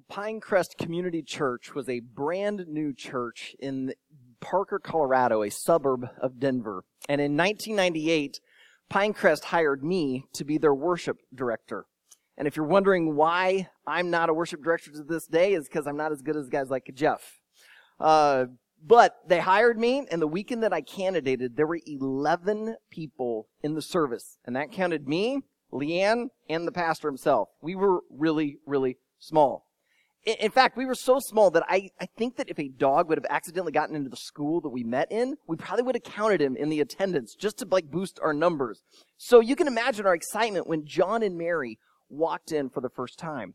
Well, Pinecrest Community Church was a brand new church in Parker, Colorado, a suburb of Denver. And in 1998, Pinecrest hired me to be their worship director. And if you're wondering why I'm not a worship director to this day, is because I'm not as good as guys like Jeff. Uh, but they hired me, and the weekend that I candidated, there were 11 people in the service. And that counted me, Leanne, and the pastor himself. We were really, really small. In fact, we were so small that I, I think that if a dog would have accidentally gotten into the school that we met in, we probably would have counted him in the attendance just to like boost our numbers. So you can imagine our excitement when John and Mary walked in for the first time.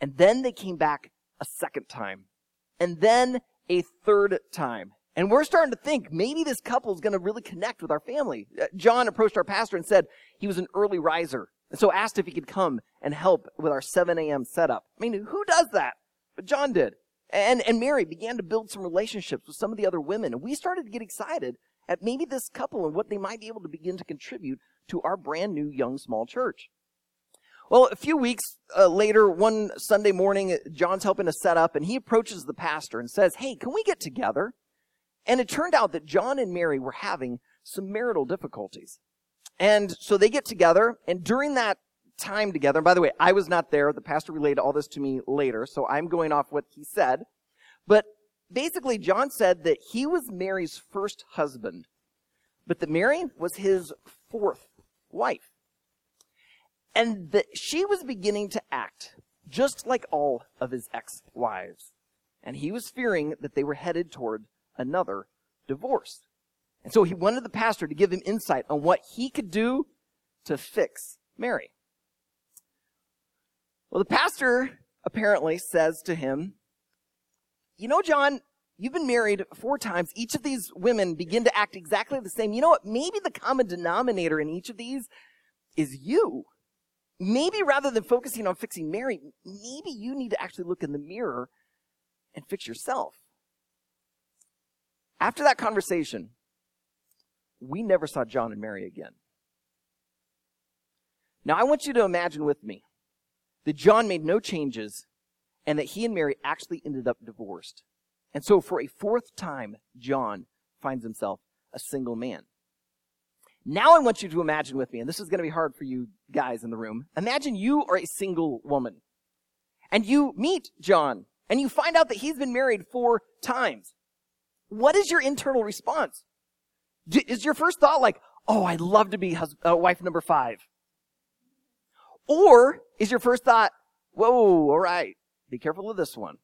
And then they came back a second time. And then a third time. And we're starting to think maybe this couple is going to really connect with our family. Uh, John approached our pastor and said he was an early riser. And so asked if he could come and help with our 7 a.m. setup. I mean, who does that? But John did. And, and Mary began to build some relationships with some of the other women. And we started to get excited at maybe this couple and what they might be able to begin to contribute to our brand new young small church. Well, a few weeks uh, later, one Sunday morning, John's helping to set up, and he approaches the pastor and says, Hey, can we get together? And it turned out that John and Mary were having some marital difficulties. And so they get together, and during that time together, and by the way, I was not there. The pastor relayed all this to me later, so I'm going off what he said. But basically, John said that he was Mary's first husband, but that Mary was his fourth wife. And that she was beginning to act just like all of his ex-wives. And he was fearing that they were headed toward another divorce. And so he wanted the pastor to give him insight on what he could do to fix Mary. Well, the pastor apparently says to him, You know, John, you've been married four times. Each of these women begin to act exactly the same. You know what? Maybe the common denominator in each of these is you. Maybe rather than focusing on fixing Mary, maybe you need to actually look in the mirror and fix yourself. After that conversation, we never saw John and Mary again. Now, I want you to imagine with me that John made no changes and that he and Mary actually ended up divorced. And so, for a fourth time, John finds himself a single man. Now, I want you to imagine with me, and this is going to be hard for you guys in the room. Imagine you are a single woman and you meet John and you find out that he's been married four times. What is your internal response? Is your first thought like, oh, I'd love to be husband, uh, wife number five? Or is your first thought, whoa, all right, be careful of this one?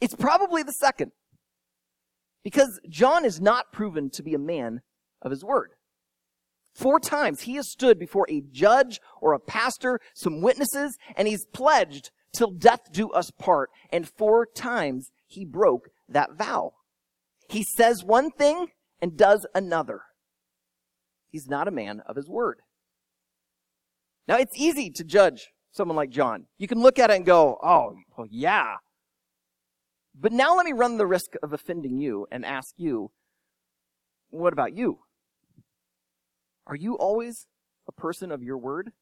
It's probably the second. Because John is not proven to be a man of his word. Four times he has stood before a judge or a pastor, some witnesses, and he's pledged till death do us part. And four times he broke that vow. He says one thing and does another. He's not a man of his word. Now, it's easy to judge someone like John. You can look at it and go, oh, well, yeah. But now let me run the risk of offending you and ask you, what about you? Are you always a person of your word?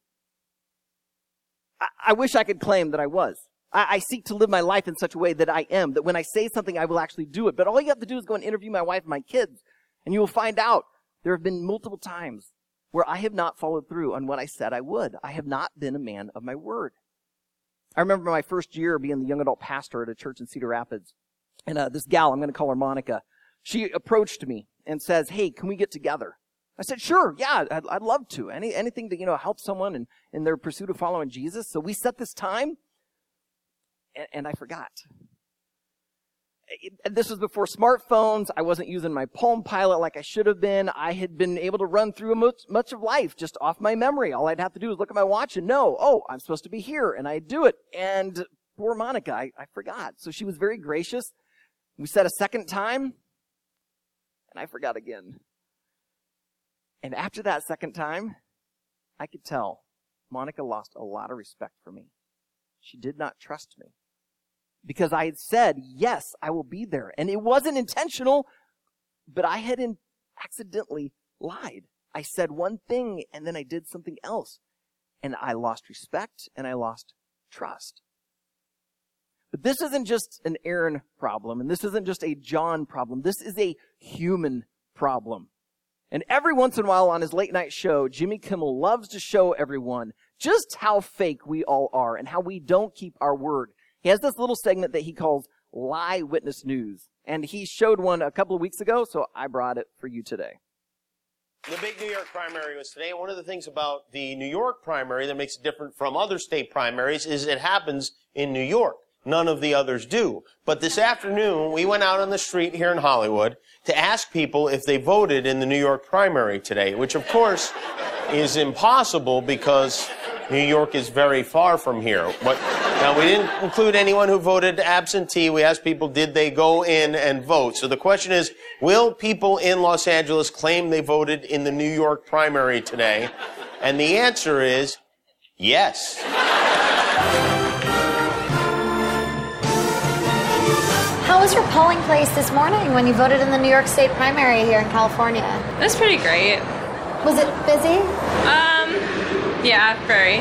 I, I wish I could claim that I was. I, I, seek to live my life in such a way that I am, that when I say something, I will actually do it. But all you have to do is go and interview my wife and my kids. And you will find out there have been multiple times where I have not followed through on what I said I would. I have not been a man of my word. I remember my first year being the young adult pastor at a church in Cedar Rapids. And uh, this gal, I'm going to call her Monica, she approached me and says, Hey, can we get together? I said, Sure, yeah, I'd, I'd love to. Any, anything to, you know, help someone in, in their pursuit of following Jesus. So we set this time, and, and I forgot this was before smartphones. I wasn't using my Palm Pilot like I should have been. I had been able to run through much, much of life just off my memory. All I'd have to do is look at my watch and know, oh, I'm supposed to be here, and I do it. And poor Monica, I, I forgot. So she was very gracious. We said a second time, and I forgot again. And after that second time, I could tell Monica lost a lot of respect for me. She did not trust me because I had said, yes, I will be there. And it wasn't intentional, but I had in- accidentally lied. I said one thing and then I did something else. And I lost respect and I lost trust. But this isn't just an Aaron problem, and this isn't just a John problem. This is a human problem. And every once in a while on his late night show, Jimmy Kimmel loves to show everyone just how fake we all are and how we don't keep our word. He has this little segment that he calls Lie Witness News. And he showed one a couple of weeks ago, so I brought it for you today. The big New York primary was today. One of the things about the New York primary that makes it different from other state primaries is it happens in New York. None of the others do. But this afternoon, we went out on the street here in Hollywood to ask people if they voted in the New York primary today, which of course is impossible because New York is very far from here. But now we didn't include anyone who voted absentee. We asked people, did they go in and vote? So the question is, will people in Los Angeles claim they voted in the New York primary today? And the answer is yes. How was your polling place this morning when you voted in the New York State primary here in California? It was pretty great. Was it busy? Um, yeah, very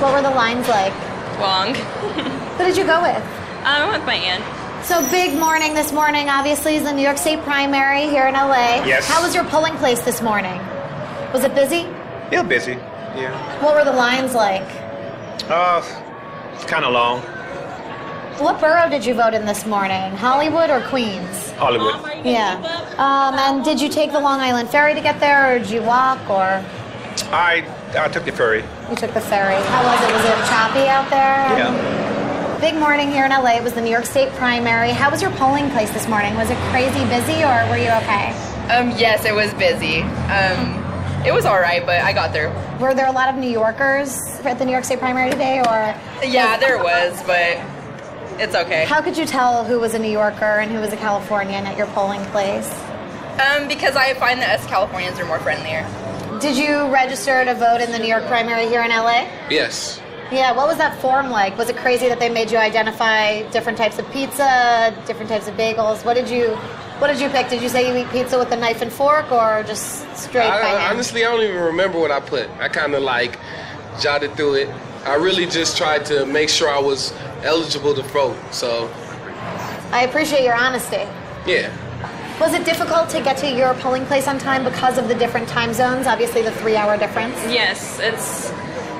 What were the lines like? Long. Who did you go with? Um, I went with my aunt. So big morning this morning, obviously, is the New York State primary here in LA. Yes. How was your polling place this morning? Was it busy? Yeah, busy. Yeah. What were the lines like? Uh, it's kind of long. What borough did you vote in this morning? Hollywood or Queens? Hollywood. Yeah. Um, and did you take the Long Island Ferry to get there, or did you walk, or I I took the ferry. You took the ferry? How was it? Was it choppy out there? Yeah. Big morning here in LA. It was the New York State primary. How was your polling place this morning? Was it crazy busy, or were you okay? Um, yes, it was busy. Um, it was all right, but I got through. Were there a lot of New Yorkers at the New York State primary today, or Yeah, there was, but it's okay. how could you tell who was a New Yorker and who was a Californian at your polling place? Um, because I find that us Californians are more friendlier. Did you register to vote in the New York primary here in LA? Yes. Yeah, what was that form like? Was it crazy that they made you identify different types of pizza, different types of bagels? What did you what did you pick? Did you say you eat pizza with a knife and fork or just straight by I, hand? honestly, I don't even remember what I put. I kind of like jotted through it. I really just tried to make sure I was eligible to vote. So, I appreciate your honesty. yeah. Was it difficult to get to your polling place on time because of the different time zones? Obviously, the three-hour difference. Yes, it's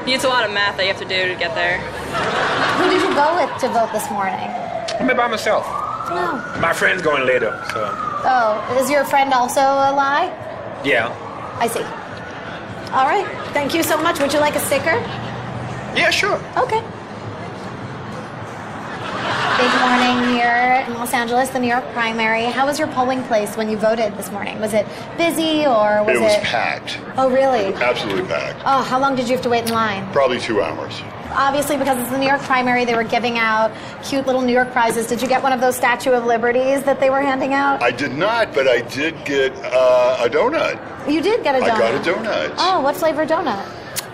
it's a lot of math that you have to do to get there. Who did you go with to vote this morning? I'm by myself. No. My friend's going later, so Oh, is your friend also a lie? yeah. I see. All right. Thank you so much. Would you like a sticker? Yeah, sure. Okay. Big morning here in Los Angeles, the New York primary. How was your polling place when you voted this morning? Was it busy or was It it? was packed, Oh, really? absolutely packed. Oh, how long did you have to wait in line? Probably two hours. Obviously, because it's the New York primary, they were giving out cute little New York prizes. Did you get one of those Statue of Liberties that they were handing out? I did not, but I did get uh, a donut. you did get a donut. I got a donut. Oh, what flavor donut?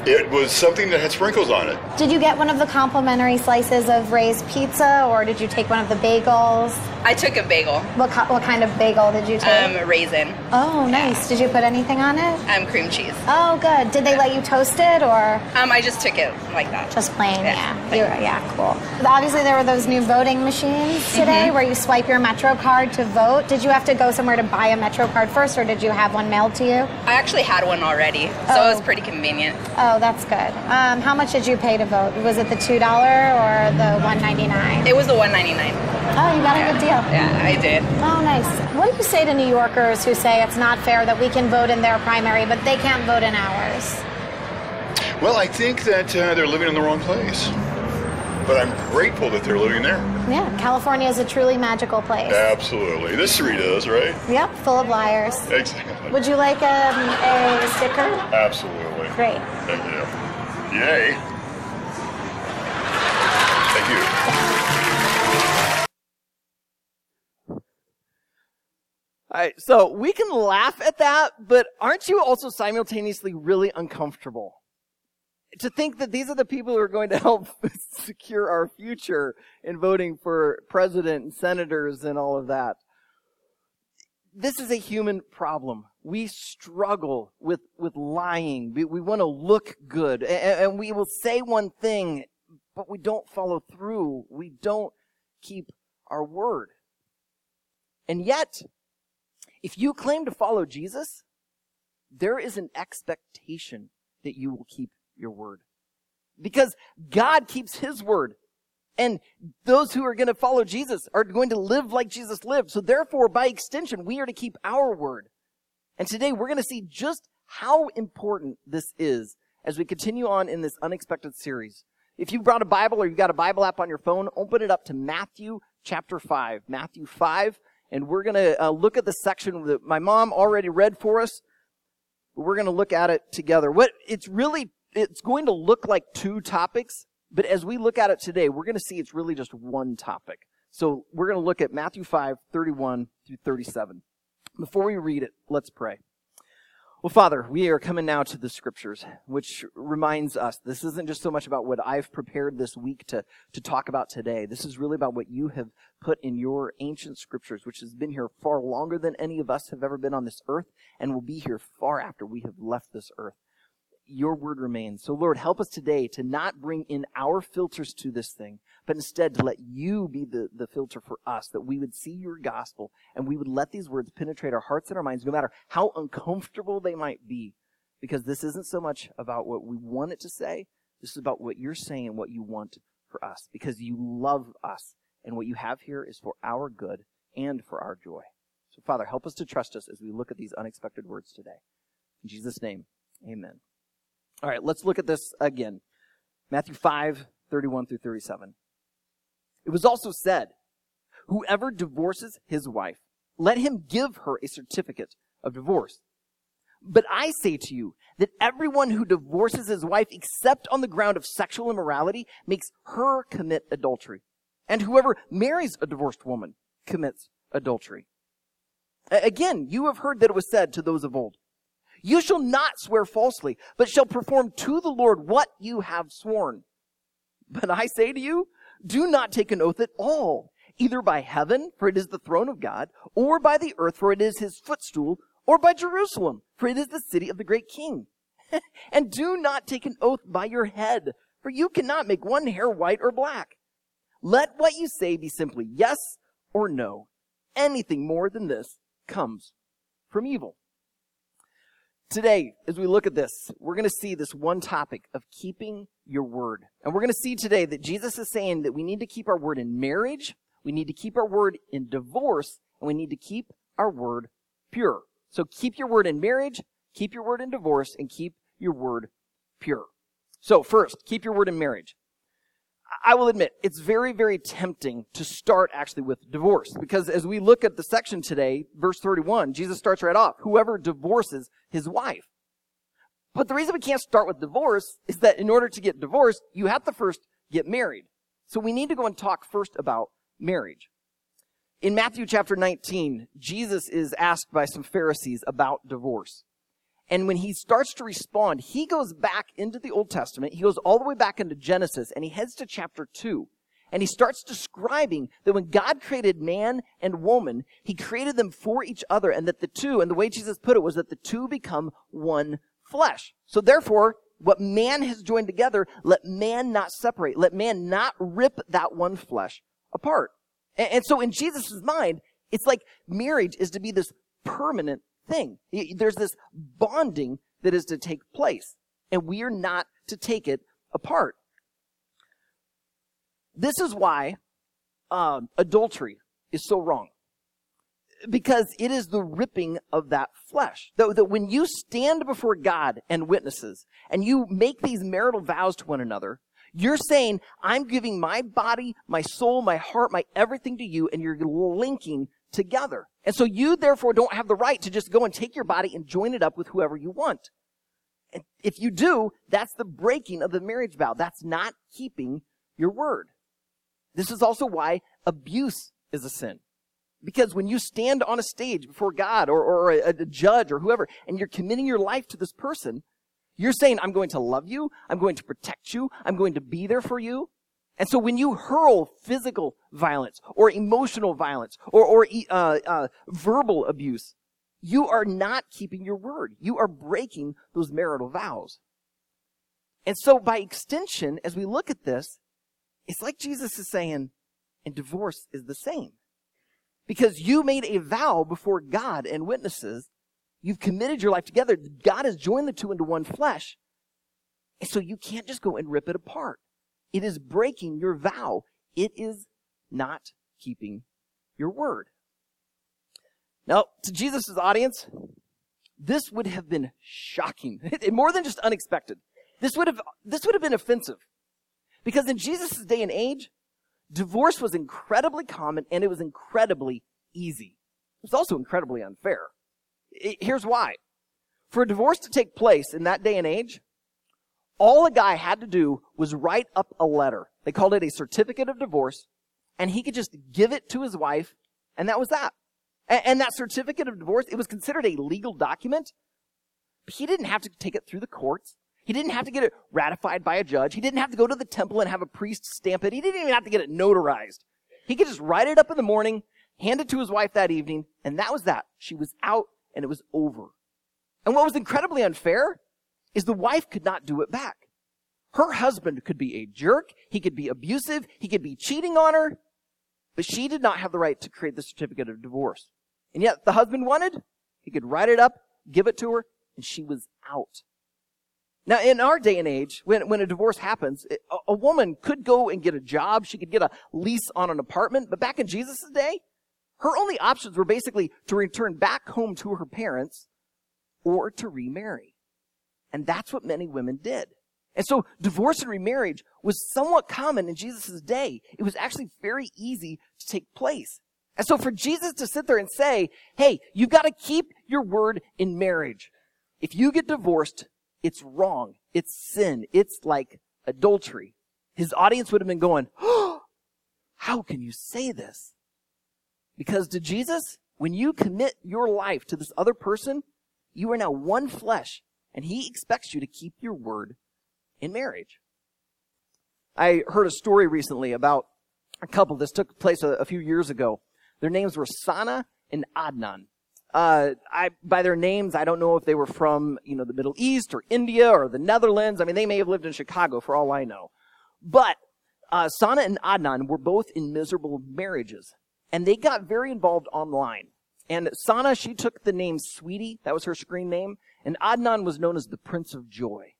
It was something that had sprinkles on it. Did you get one of the complimentary slices of Ray's pizza, or did you take one of the bagels? I took a bagel, What, co- what kind of bagel did you take? um, raisin, oh, nice. Did you put anything on it? um, cream cheese. Oh, good. Did they let you toast it, or Um, I just took it like that. just plain? Yeah, Yeah. You were- yeah, cool. Obviously, there were those new voting machines today where you swipe your Metro card to vote. Did you have to go somewhere to buy a Metro card first, or did you have one mailed to you? I actually had one already, so Oh. it was pretty convenient. Oh, that's good. Um, how much did you pay to vote? Was it the two dollar or the one ninety nine? It was the 199. Oh, you got a good deal. Yeah, I did. Oh, nice. What do you say to New Yorkers who say it's not fair that we can vote in their primary, but they can't vote in ours? Well, I think that uh, they're living in the wrong place. But I'm grateful that they're living there. Yeah, California is a truly magical place. Absolutely. This street is, right? Yep, full of liars. Exactly. Would you like um, a sticker? Absolutely. Great. Thank you. Yay. Thank you. All right, so we can laugh at that, but aren't you also simultaneously really uncomfortable? To think that these are the people who are going to help secure our future in voting for president and senators and all of that. This is a human problem. We struggle with, with lying. We, we want to look good and, and we will say one thing, but we don't follow through. We don't keep our word. And yet, if you claim to follow Jesus, there is an expectation that you will keep your word. Because God keeps his word. And those who are going to follow Jesus are going to live like Jesus lived. So therefore, by extension, we are to keep our word. And today we're going to see just how important this is as we continue on in this unexpected series. If you brought a Bible or you've got a Bible app on your phone, open it up to Matthew chapter 5. Matthew 5. And we're going to uh, look at the section that my mom already read for us. We're going to look at it together. What it's really, it's going to look like two topics, but as we look at it today, we're going to see it's really just one topic. So we're going to look at Matthew 5, 31 through 37. Before we read it, let's pray. Well, Father, we are coming now to the scriptures, which reminds us this isn't just so much about what I've prepared this week to, to talk about today. This is really about what you have put in your ancient scriptures, which has been here far longer than any of us have ever been on this earth and will be here far after we have left this earth your word remains. So Lord, help us today to not bring in our filters to this thing, but instead to let you be the, the filter for us, that we would see your gospel and we would let these words penetrate our hearts and our minds, no matter how uncomfortable they might be. Because this isn't so much about what we want it to say, this is about what you're saying and what you want for us. Because you love us, and what you have here is for our good and for our joy. So Father, help us to trust us as we look at these unexpected words today. In Jesus' name, amen. All right, let's look at this again. Matthew 5, 31 through 37. It was also said, Whoever divorces his wife, let him give her a certificate of divorce. But I say to you that everyone who divorces his wife except on the ground of sexual immorality makes her commit adultery. And whoever marries a divorced woman commits adultery. Again, you have heard that it was said to those of old, you shall not swear falsely, but shall perform to the Lord what you have sworn. But I say to you, do not take an oath at all, either by heaven, for it is the throne of God, or by the earth, for it is his footstool, or by Jerusalem, for it is the city of the great king. and do not take an oath by your head, for you cannot make one hair white or black. Let what you say be simply yes or no. Anything more than this comes from evil. Today, as we look at this, we're going to see this one topic of keeping your word. And we're going to see today that Jesus is saying that we need to keep our word in marriage, we need to keep our word in divorce, and we need to keep our word pure. So keep your word in marriage, keep your word in divorce, and keep your word pure. So first, keep your word in marriage. I will admit, it's very, very tempting to start actually with divorce. Because as we look at the section today, verse 31, Jesus starts right off. Whoever divorces his wife. But the reason we can't start with divorce is that in order to get divorced, you have to first get married. So we need to go and talk first about marriage. In Matthew chapter 19, Jesus is asked by some Pharisees about divorce. And when he starts to respond, he goes back into the Old Testament. He goes all the way back into Genesis and he heads to chapter 2. And he starts describing that when God created man and woman, he created them for each other and that the two, and the way Jesus put it was that the two become one flesh. So therefore, what man has joined together, let man not separate. Let man not rip that one flesh apart. And, and so in Jesus' mind, it's like marriage is to be this permanent thing. There's this bonding that is to take place, and we are not to take it apart. This is why um, adultery is so wrong. Because it is the ripping of that flesh. That, that when you stand before God and witnesses and you make these marital vows to one another, you're saying, I'm giving my body, my soul, my heart, my everything to you, and you're linking together. And so you therefore don't have the right to just go and take your body and join it up with whoever you want. And if you do, that's the breaking of the marriage vow. That's not keeping your word. This is also why abuse is a sin. Because when you stand on a stage before God or, or a, a judge or whoever, and you're committing your life to this person, you're saying, I'm going to love you, I'm going to protect you, I'm going to be there for you, and so when you hurl physical violence or emotional violence or, or uh, uh, verbal abuse, you are not keeping your word. You are breaking those marital vows. And so by extension, as we look at this, it's like Jesus is saying, And divorce is the same. Because you made a vow before God and witnesses. You've committed your life together. God has joined the two into one flesh. And so you can't just go and rip it apart. It is breaking your vow. It is not keeping your word. Now, to Jesus' audience, this would have been shocking. More than just unexpected. This would have, this would have been offensive. Because in Jesus' day and age, divorce was incredibly common and it was incredibly easy. It was also incredibly unfair. It, here's why. For a divorce to take place in that day and age, all a guy had to do was write up a letter. They called it a certificate of divorce, and he could just give it to his wife, and that was that. And, and that certificate of divorce, it was considered a legal document, he didn't have to take it through the courts. He didn't have to get it ratified by a judge. He didn't have to go to the temple and have a priest stamp it. He didn't even have to get it notarized. He could just write it up in the morning, hand it to his wife that evening, and that was that. She was out and it was over. And what was incredibly unfair is the wife could not do it back. Her husband could be a jerk. He could be abusive. He could be cheating on her. But she did not have the right to create the certificate of divorce. And yet the husband wanted, he could write it up, give it to her, and she was out. Now, in our day and age, when, when a divorce happens, a, a woman could go and get a job. She could get a lease on an apartment. But back in Jesus' day, her only options were basically to return back home to her parents or to remarry. And that's what many women did. And so divorce and remarriage was somewhat common in Jesus' day. It was actually very easy to take place. And so for Jesus to sit there and say, hey, you've got to keep your word in marriage. If you get divorced, it's wrong. It's sin. It's like adultery. His audience would have been going, oh, how can you say this? Because to Jesus, when you commit your life to this other person, you are now one flesh, and he expects you to keep your word in marriage. I heard a story recently about a couple. This took place a, a few years ago. Their names were Sana and Adnan. Uh, I, by their names, I don't know if they were from, you know, the Middle East or India or the Netherlands. I mean, they may have lived in Chicago for all I know. But, uh, Sana and Adnan were both in miserable marriages. And they got very involved online. And Sana, she took the name Sweetie. That was her screen name. And Adnan was known as the Prince of Joy.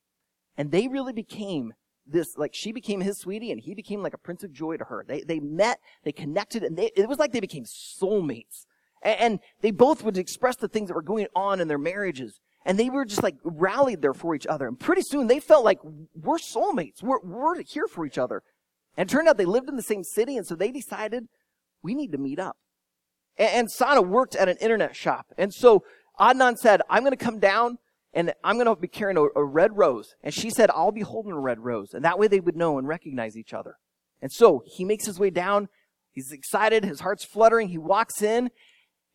And they really became this, like she became his sweetie and he became like a Prince of Joy to her. They, they met, they connected, and they, it was like they became soulmates. And, and they both would express the things that were going on in their marriages. And they were just like rallied there for each other. And pretty soon they felt like we're soulmates. We're, we're here for each other. And turned out they lived in the same city. And so they decided we need to meet up. And Sana worked at an internet shop. And so Adnan said, I'm going to come down and I'm going to be carrying a, a, red rose. And she said, I'll be holding a red rose. And that way they would know and recognize each other. And so he makes his way down. He's excited. His heart's fluttering. He walks in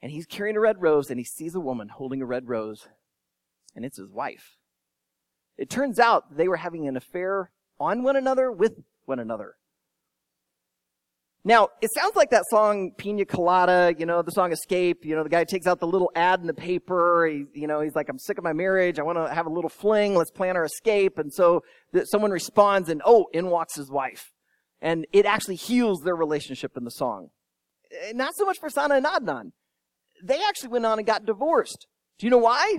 and he's carrying a red rose and he sees a woman holding a red rose, and it's his wife. It turns out they were having an affair on one another with one another. Now, it sounds like that song Pina Colada, you know, the song Escape, you know, the guy takes out the little ad in the paper, he, you know, he's like, I'm sick of my marriage, I want to have a little fling, let's plan our escape, and so that someone responds and, oh, in walks his wife. And it actually heals their relationship in the song. Eh, not so much for Sana and Adnan they actually went on and got divorced. Do you know why?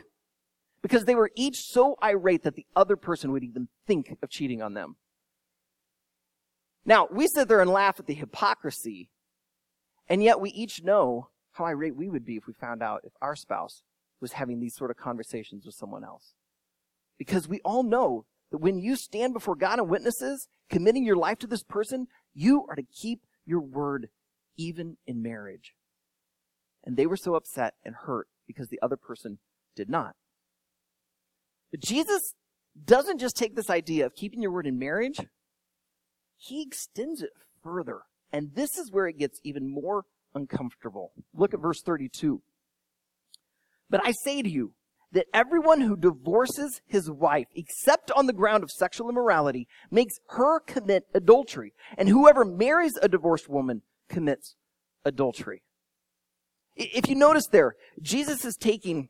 Because they were each so irate that the other person would even think of cheating on them. Now, we sit there and laugh at the hypocrisy, and yet we each know how irate we would be if we found out if our spouse was having these sort of conversations with someone else. Because we all know that when you stand before God and witnesses, committing your life to this person, you are to keep your word even in marriage. And they were so upset and hurt because the other person did not. But Jesus doesn't just take this idea of keeping your word in marriage, he extends it further. And this is where it gets even more uncomfortable. Look at verse 32. But I say to you that everyone who divorces his wife, except on the ground of sexual immorality, makes her commit adultery. And whoever marries a divorced woman commits adultery. If you notice there, Jesus is taking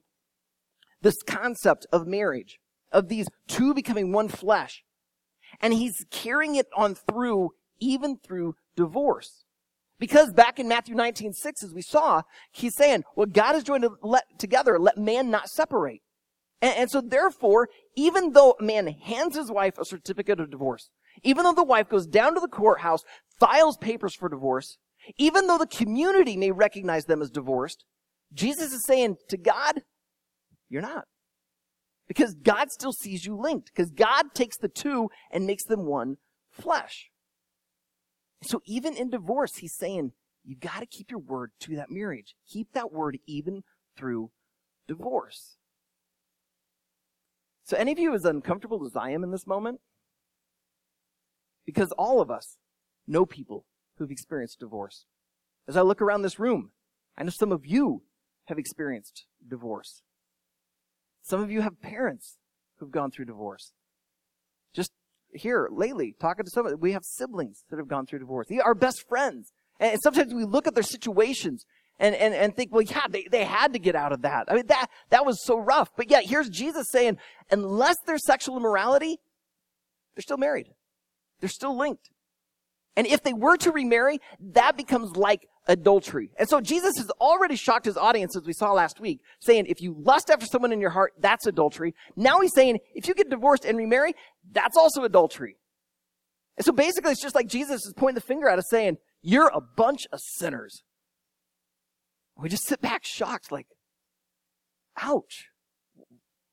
this concept of marriage, of these two becoming one flesh, and he's carrying it on through, even through divorce. Because back in Matthew 19, 6, as we saw, he's saying, what God has joined together, let man not separate. And, and so therefore, even though a man hands his wife a certificate of divorce, even though the wife goes down to the courthouse, files papers for divorce, even though the community may recognize them as divorced, Jesus is saying to God, you're not. Because God still sees you linked. Because God takes the two and makes them one flesh. So even in divorce, he's saying, you gotta keep your word to that marriage. Keep that word even through divorce. So any of you as uncomfortable as I am in this moment? Because all of us know people who've experienced divorce. As I look around this room, I know some of you have experienced divorce. Some of you have parents who've gone through divorce. Just here lately, talking to some, of we have siblings that have gone through divorce. They are best friends. And sometimes we look at their situations and, and, and think, well, yeah, they, they had to get out of that. I mean, that, that was so rough. But yet here's Jesus saying, unless there's sexual immorality, they're still married. They're still linked. And if they were to remarry, that becomes like adultery. And so Jesus has already shocked his audience, as we saw last week, saying if you lust after someone in your heart, that's adultery. Now he's saying if you get divorced and remarry, that's also adultery. And so basically it's just like Jesus is pointing the finger at us saying, you're a bunch of sinners. We just sit back shocked like, ouch.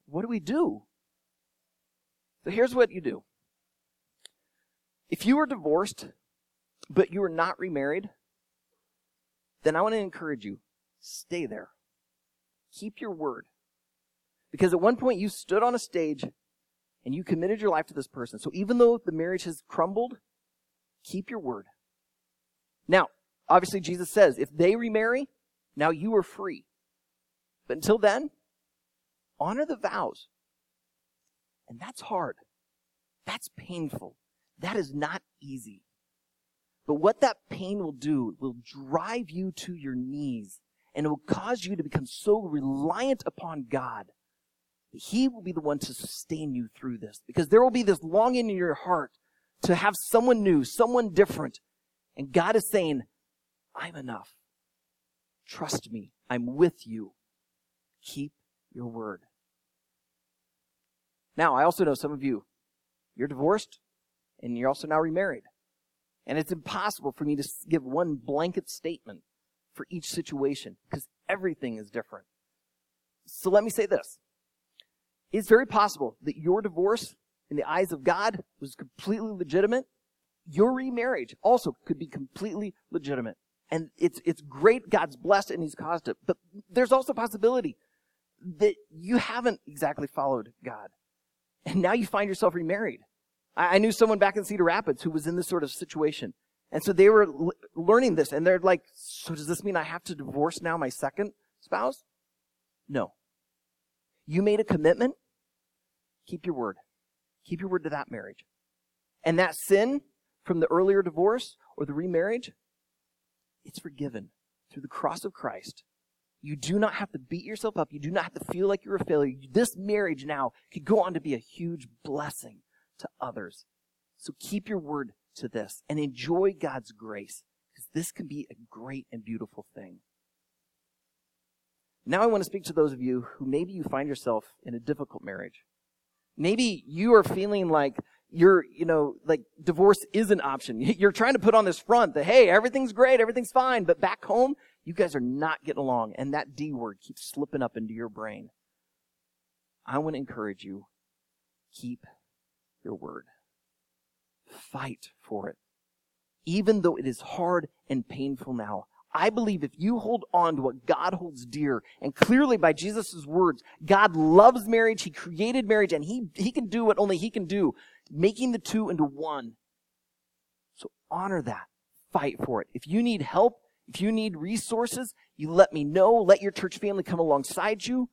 What do we do? So here's what you do. If you were divorced, but you were not remarried, then I want to encourage you, stay there. Keep your word. Because at one point you stood on a stage and you committed your life to this person. So even though the marriage has crumbled, keep your word. Now, obviously Jesus says if they remarry, now you are free. But until then, honor the vows. And that's hard. That's painful. That is not easy. But what that pain will do will drive you to your knees and it will cause you to become so reliant upon God that He will be the one to sustain you through this. Because there will be this longing in your heart to have someone new, someone different. And God is saying, I'm enough. Trust me. I'm with you. Keep your word. Now, I also know some of you, you're divorced and you're also now remarried. And it's impossible for me to give one blanket statement for each situation because everything is different. So let me say this. It's very possible that your divorce in the eyes of God was completely legitimate. Your remarriage also could be completely legitimate. And it's, it's great. God's blessed and he's caused it. But there's also a possibility that you haven't exactly followed God. And now you find yourself remarried. I, I knew someone back in Cedar Rapids who was in this sort of situation. And so they were l- learning this and they're like, so does this mean I have to divorce now my second spouse? No. You made a commitment. Keep your word. Keep your word to that marriage. And that sin from the earlier divorce or the remarriage, it's forgiven through the cross of Christ. You do not have to beat yourself up. You do not have to feel like you're a failure. This marriage now could go on to be a huge blessing to others. So keep your word to this and enjoy God's grace because this can be a great and beautiful thing. Now I want to speak to those of you who maybe you find yourself in a difficult marriage. Maybe you are feeling like you're, you know, like divorce is an option. You're trying to put on this front that, hey, everything's great, everything's fine, but back home, you guys are not getting along, and that D word keeps slipping up into your brain. I want to encourage you, keep your word. Fight for it. Even though it is hard and painful now, I believe if you hold on to what God holds dear, and clearly by Jesus' words, God loves marriage, He created marriage, and He, He can do what only He can do, making the two into one. So honor that. Fight for it. If you need help, if you need resources, you let me know. Let your church family come alongside you.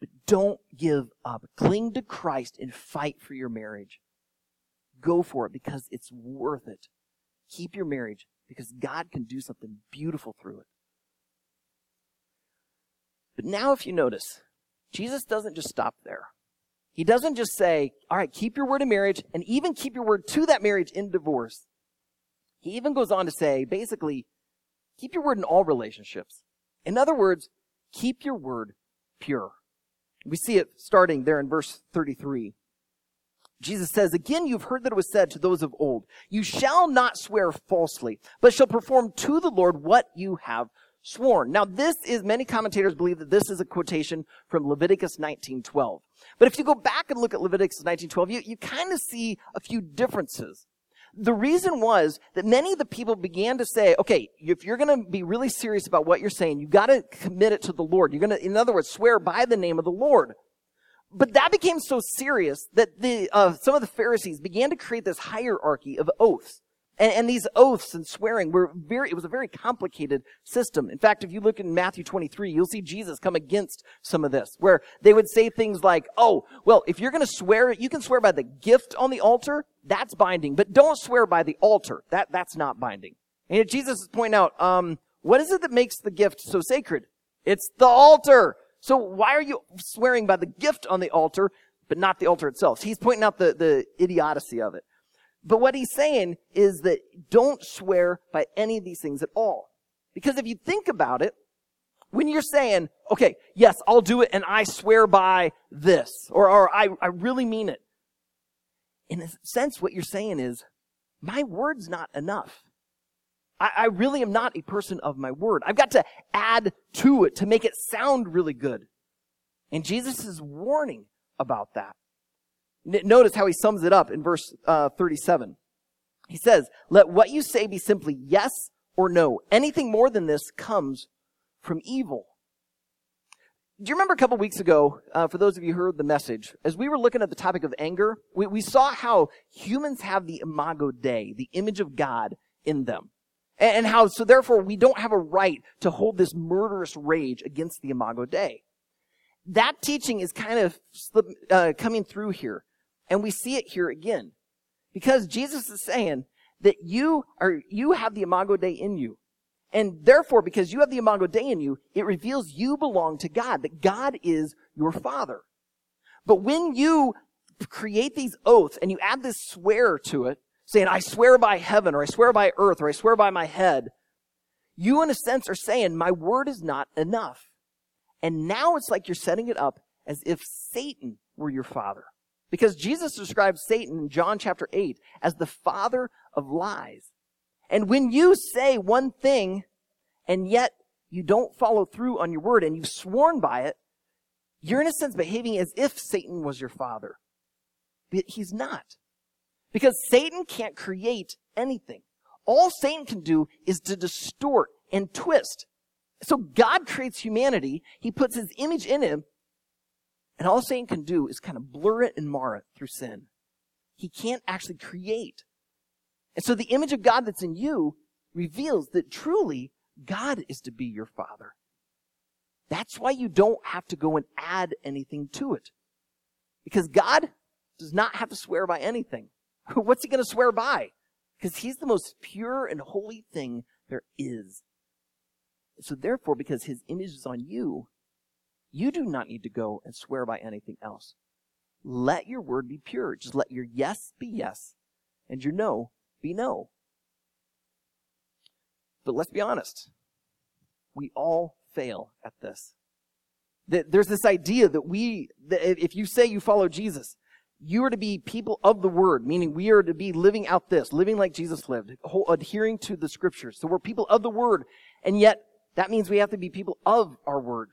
But don't give up. Cling to Christ and fight for your marriage. Go for it because it's worth it. Keep your marriage because God can do something beautiful through it. But now, if you notice, Jesus doesn't just stop there. He doesn't just say, all right, keep your word in marriage and even keep your word to that marriage in divorce. He even goes on to say, basically, Keep your word in all relationships. In other words, keep your word pure. We see it starting there in verse 33. Jesus says, Again, you've heard that it was said to those of old, You shall not swear falsely, but shall perform to the Lord what you have sworn. Now, this is, many commentators believe that this is a quotation from Leviticus 19.12. But if you go back and look at Leviticus 19.12, you, you kind of see a few differences. The reason was that many of the people began to say, okay, if you're going to be really serious about what you're saying, you've got to commit it to the Lord. You're going to, in other words, swear by the name of the Lord. But that became so serious that the, uh, some of the Pharisees began to create this hierarchy of oaths. And, and, these oaths and swearing were very, it was a very complicated system. In fact, if you look in Matthew 23, you'll see Jesus come against some of this, where they would say things like, oh, well, if you're going to swear, you can swear by the gift on the altar, that's binding, but don't swear by the altar. That, that's not binding. And Jesus is pointing out, um, what is it that makes the gift so sacred? It's the altar. So why are you swearing by the gift on the altar, but not the altar itself? He's pointing out the, the idiocy of it. But what he's saying is that don't swear by any of these things at all. Because if you think about it, when you're saying, okay, yes, I'll do it and I swear by this, or, or I, I really mean it. In a sense, what you're saying is, my word's not enough. I, I really am not a person of my word. I've got to add to it to make it sound really good. And Jesus is warning about that. Notice how he sums it up in verse uh, 37. He says, Let what you say be simply yes or no. Anything more than this comes from evil. Do you remember a couple weeks ago, uh, for those of you who heard the message, as we were looking at the topic of anger, we, we saw how humans have the imago Dei, the image of God in them. And, how, so therefore, we don't have a right to hold this murderous rage against the imago Dei. That teaching is kind of slip, uh, coming through here. And we see it here again. Because Jesus is saying that you are, you have the imago Dei in you. And therefore, because you have the imago Dei in you, it reveals you belong to God, that God is your father. But when you create these oaths and you add this swear to it, saying, I swear by heaven, or I swear by earth, or I swear by my head, you in a sense are saying, my word is not enough. And now it's like you're setting it up as if Satan were your father. Because Jesus describes Satan in John chapter 8 as the father of lies. And when you say one thing and yet you don't follow through on your word and you've sworn by it, you're in a sense behaving as if Satan was your father. But he's not. Because Satan can't create anything. All Satan can do is to distort and twist. So God creates humanity. He puts his image in him and all Satan can do is kind of blur it and mar it through sin. He can't actually create. And so the image of God that's in you reveals that truly God is to be your father. That's why you don't have to go and add anything to it. Because God does not have to swear by anything. What's he going to swear by? Because he's the most pure and holy thing there is. So therefore, because his image is on you, you do not need to go and swear by anything else. Let your word be pure. Just let your yes be yes and your no be no. But let's be honest. We all fail at this. There's this idea that we, that if you say you follow Jesus, you are to be people of the word, meaning we are to be living out this, living like Jesus lived, adhering to the scriptures. So we're people of the word, and yet that means we have to be people of our word.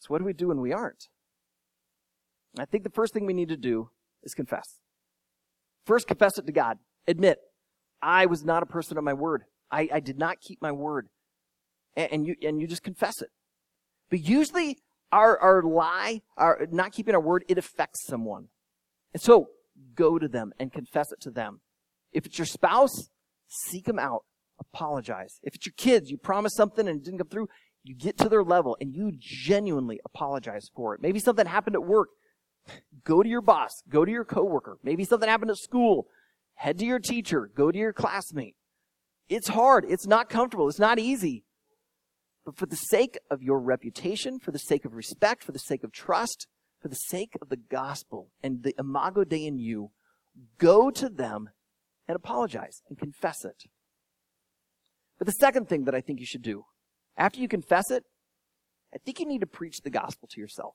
So what do we do when we aren't? I think the first thing we need to do is confess. First, confess it to God. Admit, I was not a person of my word. I, I did not keep my word. And, and, you, and you just confess it. But usually our, our lie, our not keeping our word, it affects someone. And so go to them and confess it to them. If it's your spouse, seek them out. Apologize. If it's your kids, you promised something and it didn't come through, you get to their level and you genuinely apologize for it. Maybe something happened at work. Go to your boss. Go to your coworker. Maybe something happened at school. Head to your teacher. Go to your classmate. It's hard. It's not comfortable. It's not easy. But for the sake of your reputation, for the sake of respect, for the sake of trust, for the sake of the gospel and the imago Dei in you, go to them and apologize and confess it. But the second thing that I think you should do, after you confess it, I think you need to preach the gospel to yourself.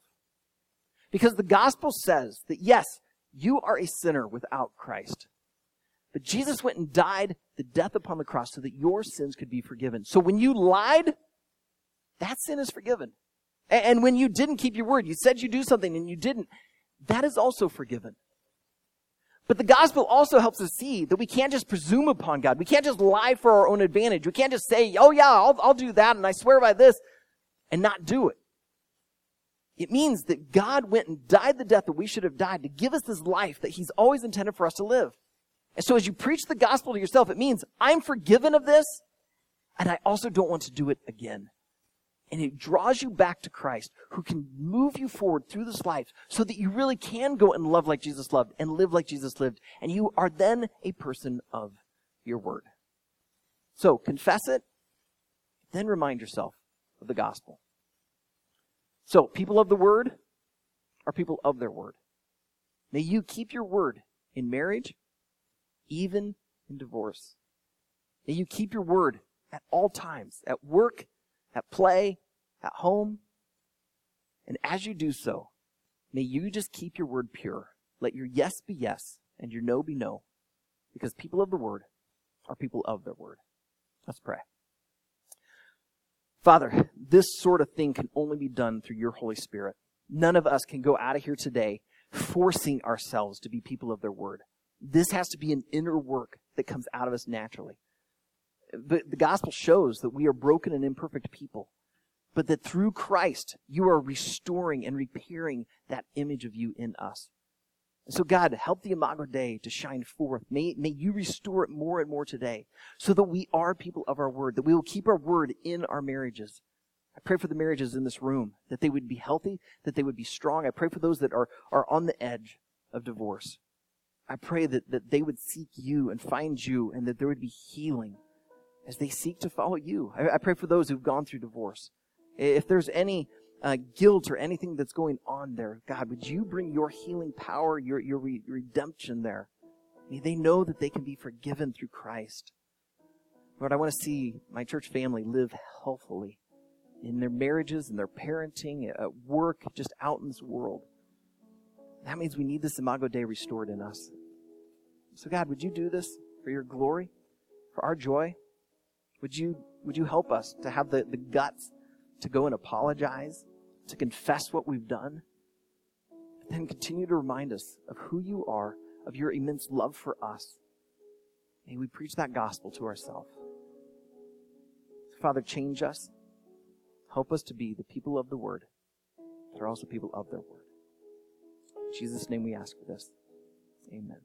Because the gospel says that yes, you are a sinner without Christ. But Jesus went and died the death upon the cross so that your sins could be forgiven. So when you lied, that sin is forgiven. And when you didn't keep your word, you said you'd do something and you didn't, that is also forgiven. But the gospel also helps us see that we can't just presume upon God. We can't just lie for our own advantage. We can't just say, oh yeah, I'll, I'll do that and I swear by this and not do it. It means that God went and died the death that we should have died to give us this life that He's always intended for us to live. And so as you preach the gospel to yourself, it means I'm forgiven of this and I also don't want to do it again. And it draws you back to Christ, who can move you forward through this life so that you really can go and love like Jesus loved and live like Jesus lived. And you are then a person of your word. So confess it, then remind yourself of the gospel. So, people of the word are people of their word. May you keep your word in marriage, even in divorce. May you keep your word at all times, at work, at play, at home. And as you do so, may you just keep your word pure. Let your yes be yes and your no be no. Because people of the word are people of their word. Let's pray. Father, this sort of thing can only be done through your Holy Spirit. None of us can go out of here today forcing ourselves to be people of their word. This has to be an inner work that comes out of us naturally. The, the gospel shows that we are broken and imperfect people, but that through Christ, you are restoring and repairing that image of you in us. And so, God, help the Imago Dei to shine forth. May, may you restore it more and more today so that we are people of our word, that we will keep our word in our marriages. I pray for the marriages in this room, that they would be healthy, that they would be strong. I pray for those that are, are on the edge of divorce. I pray that, that they would seek you and find you and that there would be healing as they seek to follow you. I, I pray for those who've gone through divorce. If there's any uh, guilt or anything that's going on there, God, would you bring your healing power, your, your re- redemption there? May they know that they can be forgiven through Christ. Lord, I want to see my church family live healthily in their marriages, in their parenting, at work, just out in this world. That means we need this Imago Dei restored in us. So, God, would you do this for your glory, for our joy? Would you, would you help us to have the, the guts to go and apologize, to confess what we've done, but then continue to remind us of who you are, of your immense love for us. May we preach that gospel to ourselves. Father, change us. Help us to be the people of the word. They're also people of their word. In Jesus' name we ask for this. Amen.